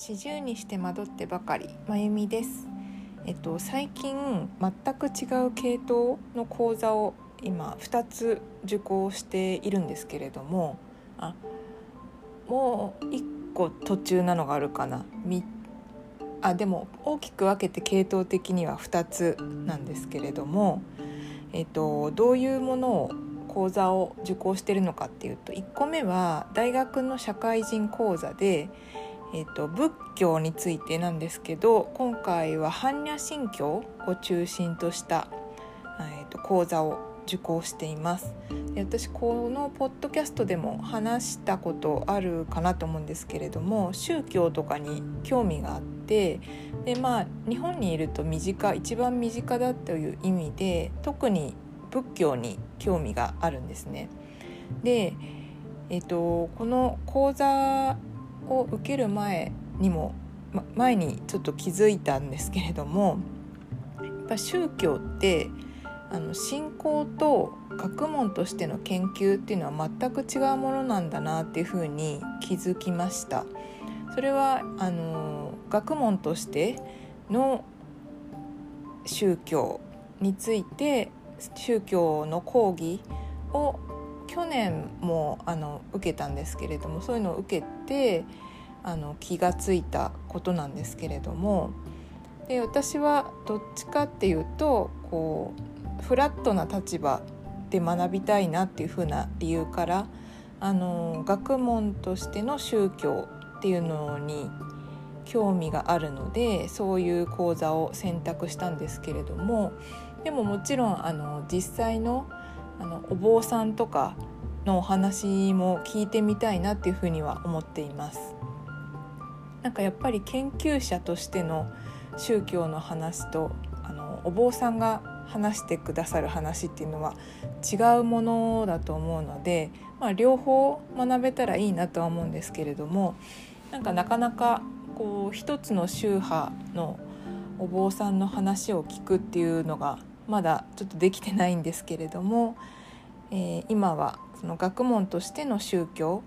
四十にして惑ってばかり。まゆみです。えっと最近全く違う系統の講座を今2つ受講しているんですけれどもあもう1個途中なのがあるかな。あでも大きく分けて系統的には2つなんですけれども、えっと、どういうものを講座を受講しているのかっていうと1個目は大学の社会人講座でえーと、仏教についてなんですけど今回は般若心経を中心とした、えーと、講座を受講していますで私このポッドキャストでも話したことあるかなと思うんですけれども宗教とかに興味があってでまあ日本にいると身近一番身近だという意味で特に仏教に興味があるんですね。でえーとこの講座を受ける前にも、ま、前にちょっと気づいたんですけれどもやっぱ宗教ってあの信仰と学問としての研究っていうのは全く違うものなんだなっていうふうに気づきました。それはあの学問としての宗教について宗教の講義を去年もあの受けたんですけれどもそういうのを受けてあの気がついたことなんですけれどもで私はどっちかっていうとこうフラットな立場で学びたいなっていうふうな理由からあの学問としての宗教っていうのに興味があるのでそういう講座を選択したんですけれどもでももちろんあの実際のあのお坊さんとかのお話も聞いてみたいなっていうふには思っています。なんかやっぱり研究者としての宗教の話とあのお坊さんが話してくださる話っていうのは違うものだと思うので、まあ、両方学べたらいいなとは思うんですけれどもなんかなかなかこう一つの宗派のお坊さんの話を聞くっていうのがまだちょっとできてないんですけれども、えー、今はその学問としての宗教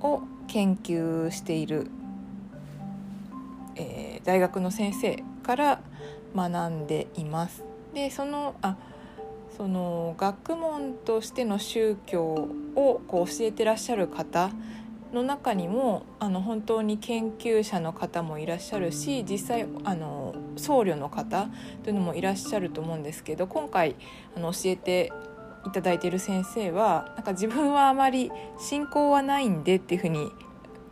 を研究している、えー、大学の先生から学んでいます。でそのあその学問としての宗教をこう教えてらっしゃる方の中にもあの本当に研究者の方もいらっしゃるし実際あの僧侶の方というのもいらっしゃると思うんですけど今回あの教えていただいている先生はなんか自分はあまり信仰はないんでっていうふうに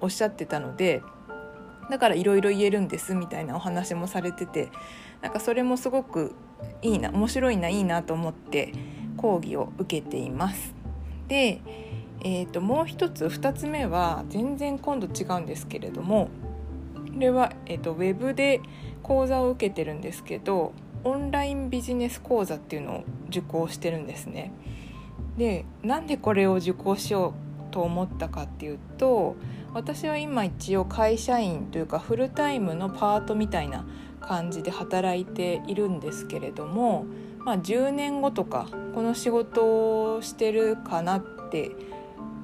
おっしゃってたのでだからいろいろ言えるんですみたいなお話もされててなんかそれもすごくいいな面白いないいなと思って講義を受けています。でえーと、もう一つ2つ目は全然今度違うんですけれどもこれは、えーと、ウェブで講座を受けてるんですけどオンラインビジネス講座っていうのを受講してるんですね。でなんでこれを受講しようと思ったかっていうと私は今一応会社員というかフルタイムのパートみたいな感じで働いているんですけれども、まあ、10年後とかこの仕事をしてるかなって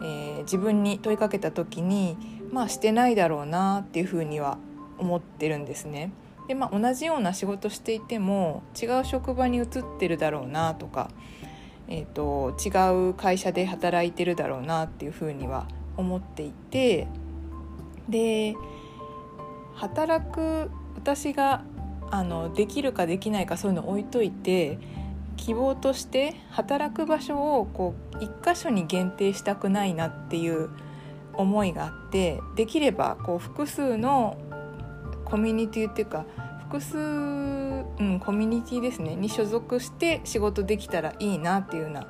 えー、自分に問いかけた時にまあしてないだろうなっていうふうには思ってるんですね。でまあ、同じような仕事していても違う職場に移ってるだろうなとか、えーと、違う会社で働いてるだろうなっていうふうには思っていてで働く私があのできるかできないかそういうの置いといて希望として働く場所をこう一箇所に限定したくないなっていう思いがあってできればこう複数のコミュニティっていうか複数、うん、コミュニティですねに所属して仕事できたらいいなっていうような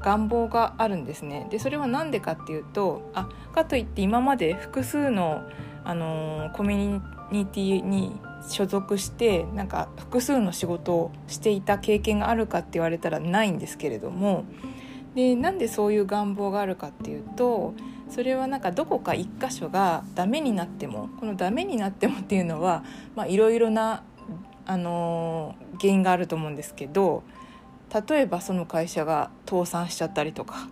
願望があるんですね。でそれは何でかっていうとあかといって今まで複数の、あのー、コミュニティに所属してなんか複数の仕事をしていた経験があるかって言われたらないんですけれどもでなんでそういう願望があるかっていうとそれはなんかどこか一箇所がダメになってもこのダメになってもっていうのはいろいろな、あのー、原因があると思うんですけど例えばその会社が倒産しちゃったりとか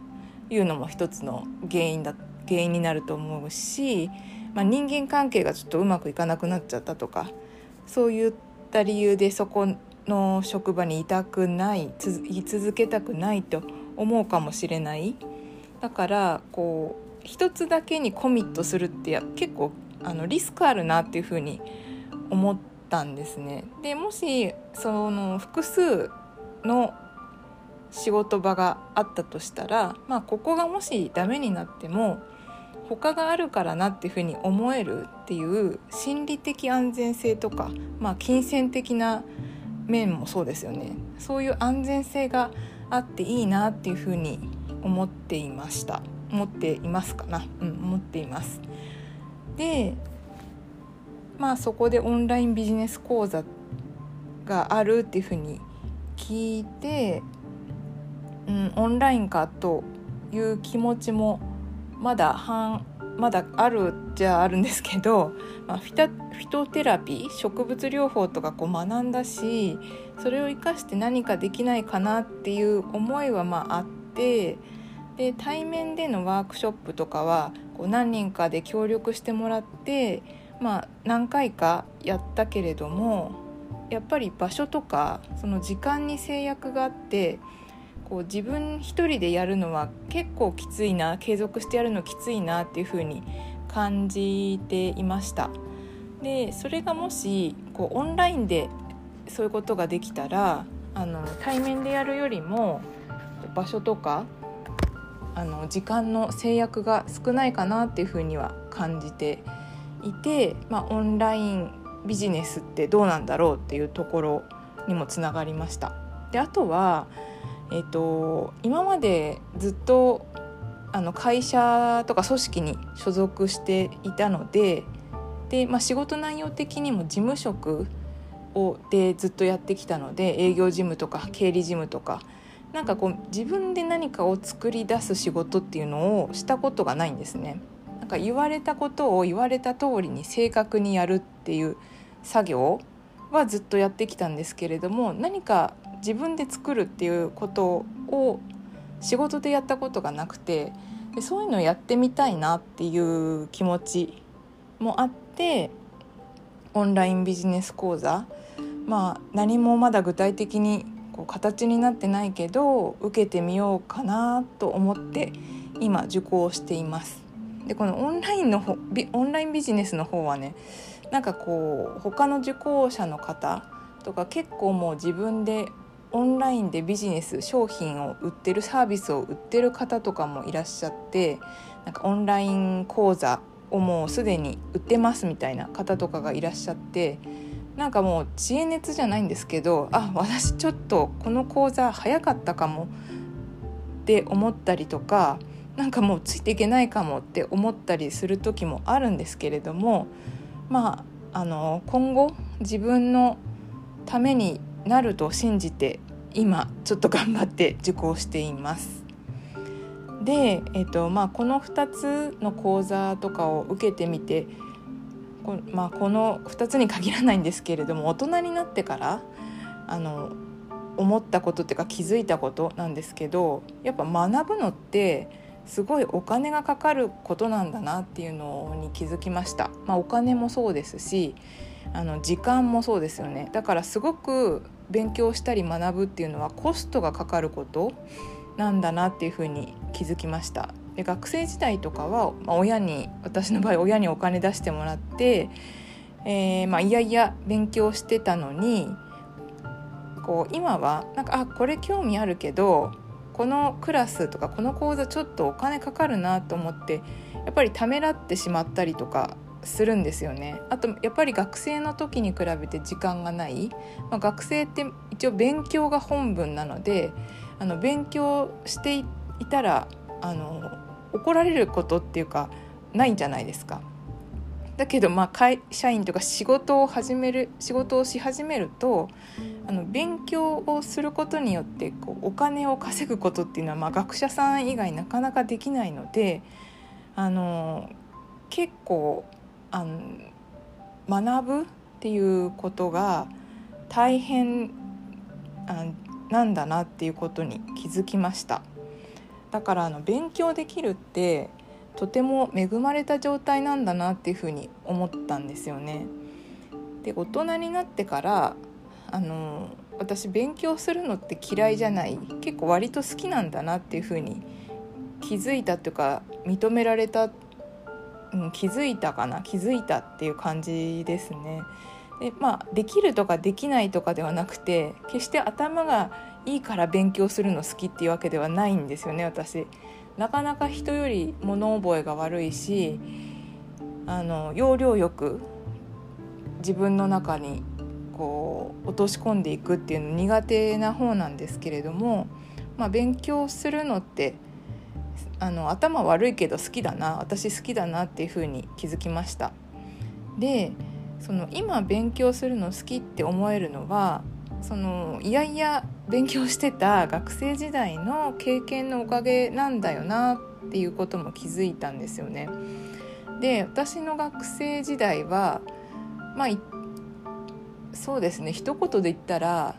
いうのも一つの原因だ原因になると思うしまあ、人間関係がちょっとうまくいかなくなっちゃったとかそういった理由でそこの職場にいたくない居続けたくないと思うかもしれない。だからこう一つだけにコミットするって結構あのリスクあるなっていうふうに思ったんですね。でもしその複数の仕事場があったとしたら、まあ、ここがもしダメになっても他があるからなっていうふうに思えるっていう心理的安全性とか、まあ、金銭的な面もそうですよねそういう安全性があっていいなっていうふうに思っていました思っていますかな。うん思っています。でまあそこでオンラインビジネス講座があるっていうふうに聞いて、うん、オンラインかという気持ちもまだ半まだあるじゃあるんですけど、まあ、フィタフィトテラピー植物療法とかこう学んだしそれを生かして何かできないかなっていう思いはまああってで対面でのワークショップとかはこう何人かで協力してもらって、まあ、何回かやったけれどもやっぱり場所とかその時間に制約があってこう自分一人でやるのは結構きついな継続してやるのきついなっていう風に感じていました。でそれがもしこうオンラインでそういうことができたらあの対面でやるよりも場所とかあの時間の制約が少ないかなっていうふうには感じていて、まあ、オンラインビジネスってどうなんだろうっていうところにもつながりました。であとはえーと、今までずっとあの会社とか組織に所属していたのでで、まあ、仕事内容的にも事務職をでずっとやってきたので営業事務とか経理事務とかなんかこう自分で何かを作り出す仕事っていうのをしたことがないんですね。なんか言われたことを言われた通りに正確にやるっていう作業はずっとやってきたんですけれども何か自分で作るっていうことを仕事でやったことがなくてでそういうのをやってみたいなっていう気持ちもあってオンラインビジネス講座まあ何もまだ具体的にこう形になってないけど受けてみようかなと思って今受講しています。でこのオンラインのオンラインビジネスの方はねなんかこう他の受講者の方とか結構もう自分でオンラインでビジネス商品を売ってるサービスを売ってる方とかもいらっしゃってなんかオンライン講座をもうすでに売ってますみたいな方とかがいらっしゃってなんかもう知恵熱じゃないんですけどあ私ちょっとこの講座早かったかもって思ったりとかなんかもうついていけないかもって思ったりする時もあるんですけれどもまああの今後自分のためになると信じて今ちょっと頑張って受講しています。で、えーとまあ、この2つの講座とかを受けてみてこ,、まあ、この2つに限らないんですけれども大人になってからあの思ったことっていうか気づいたことなんですけどやっぱ学ぶのってすごいお金がかかることなんだなっていうのに気づきました。まあ、お金もそうですしあの時間もそうですよねだからすごく勉強したり学ぶっていうのはコストがかかることなんだなっていうふうに気づきましたで学生時代とかは、まあ、親に私の場合親にお金出してもらって、えー、まあ、いやいや勉強してたのにこう今はなんかあこれ興味あるけどこのクラスとかこの講座ちょっとお金かかるなと思ってやっぱりためらってしまったりとかするんですよね。あとやっぱり学生の時に比べて時間がない、まあ、学生って一応勉強が本分なのであの勉強していたらあの怒られることっていうかないんじゃないですか。だけどまあ会社員とか仕事を始める仕事をし始めるとあの勉強をすることによってこうお金を稼ぐことっていうのはまあ学者さん以外なかなかできないのであの結構あの学ぶっていうことが大変あなんだなっていうことに気づきましただからあの勉強できるってとても恵まれた状態なんだなっていうふうに思ったんですよね。で大人になってからあの私勉強するのって嫌いじゃない結構割と好きなんだなっていうふうに気づいたというか認められた、うん、気づいたかな気づいたっていう感じですね。でまあできるとかできないとかではなくて決して頭がいいから勉強するの好きっていうわけではないんですよね私。なかなか人より物覚えが悪いしあの要領よく自分の中にこう落とし込んでいくっていうの苦手な方なんですけれども、まあ、勉強するのってあの頭悪いけど好きだな私好きだなっていうふうに気づきました。でその今勉強するの好きって思えるのはそのいやいや勉強してた学生時代の経験のおかげなんだよなっていうことも気づいたんですよね。で私の学生時代はまあそうですね一言で言ったら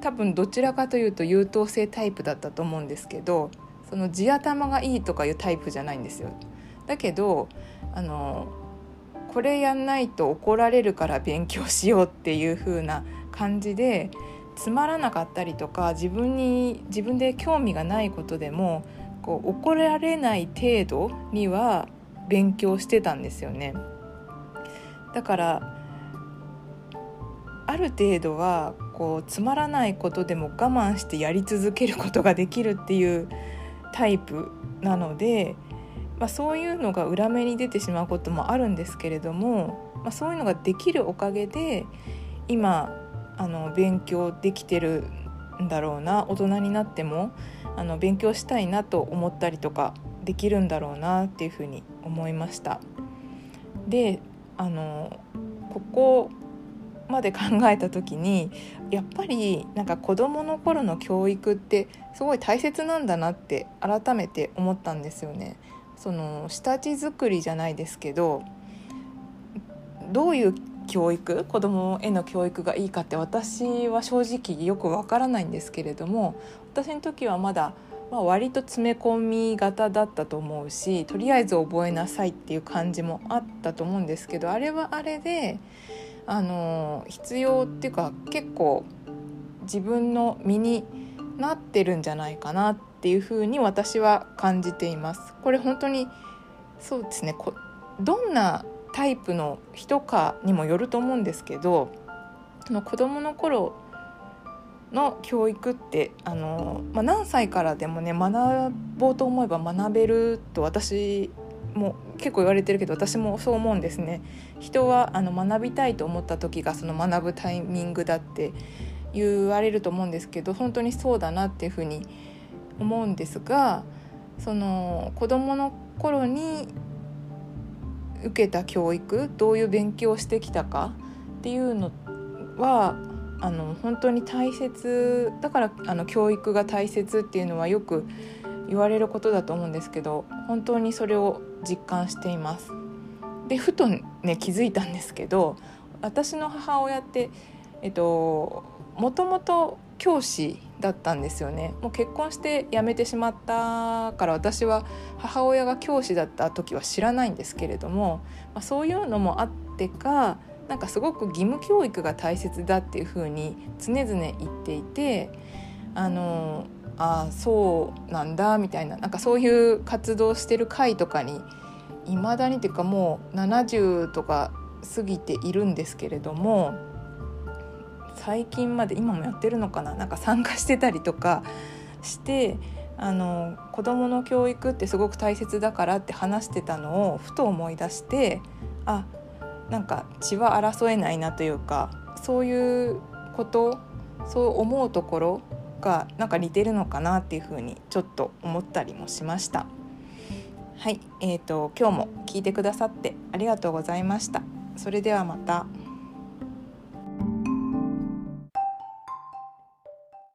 多分どちらかというと優等生タイプだったと思うんですけどその地頭がいいとかいうタイプじゃないんですよ。だけどあのこれやんないと怒られるから勉強しようっていう風な感じでつまらなかったりとか自分に自分で興味がないことでもこう怒られない程度には勉強してたんですよね。だからある程度はこうつまらないことでも我慢してやり続けることができるっていうタイプなので、まあ、そういうのが裏目に出てしまうこともあるんですけれども、まあ、そういうのができるおかげで今あの勉強できてるんだろうな大人になってもあの勉強したいなと思ったりとかできるんだろうなっていうふうに思いました。であのここまで考えた時にやっぱりなんか子どもの頃の教育ってすごい大切なんだなって改めて思ったんですよね。その下地作りじゃないですけどどういう教育子どもへの教育がいいかって私は正直よくわからないんですけれども私の時はまだ、まあ、割と詰め込み型だったと思うしとりあえず覚えなさいっていう感じもあったと思うんですけどあれはあれであの必要っていうか結構自分の身になってるんじゃないかなっていうふうに私は感じています。これ本当にそうですねどんなタイプの人かにもよると思うんですけどその子どもの頃の教育ってあの、まあ、何歳からでもね学ぼうと思えば学べると私も結構言われてるけど私もそう思うんですね。人はあの学びたいと思った時がその学ぶタイミングだって言われると思うんですけど本当にそうだなっていうふうに思うんですがその子どもの頃に受けた教育どういう勉強をしてきたかっていうのはあの本当に大切だからあの教育が大切っていうのはよく言われることだと思うんですけど本当にそれを実感しています。でふとね気づいたんですけど私の母親ってえっともともと教師だったんですよね。もう結婚して辞めてしまったから私は母親が教師だった時は知らないんですけれども、まあ、そういうのもあってかなんかすごく義務教育が大切だっていうふうに常々言っていてあのあそうなんだみたいななんかそういう活動してる会とかにいまだにっていうかもう70とか過ぎているんですけれども最近まで今もやってるのかな？なんか参加してたりとかしてあの子どもの教育ってすごく大切だからって話してたのをふと思い出してあなんか血は争えないなというかそういうことそう思うところがなんか似てるのかなっていうふうにちょっと思ったりもしました。はい、えーと、今日も聞いてくださってありがとうございました。それではまた。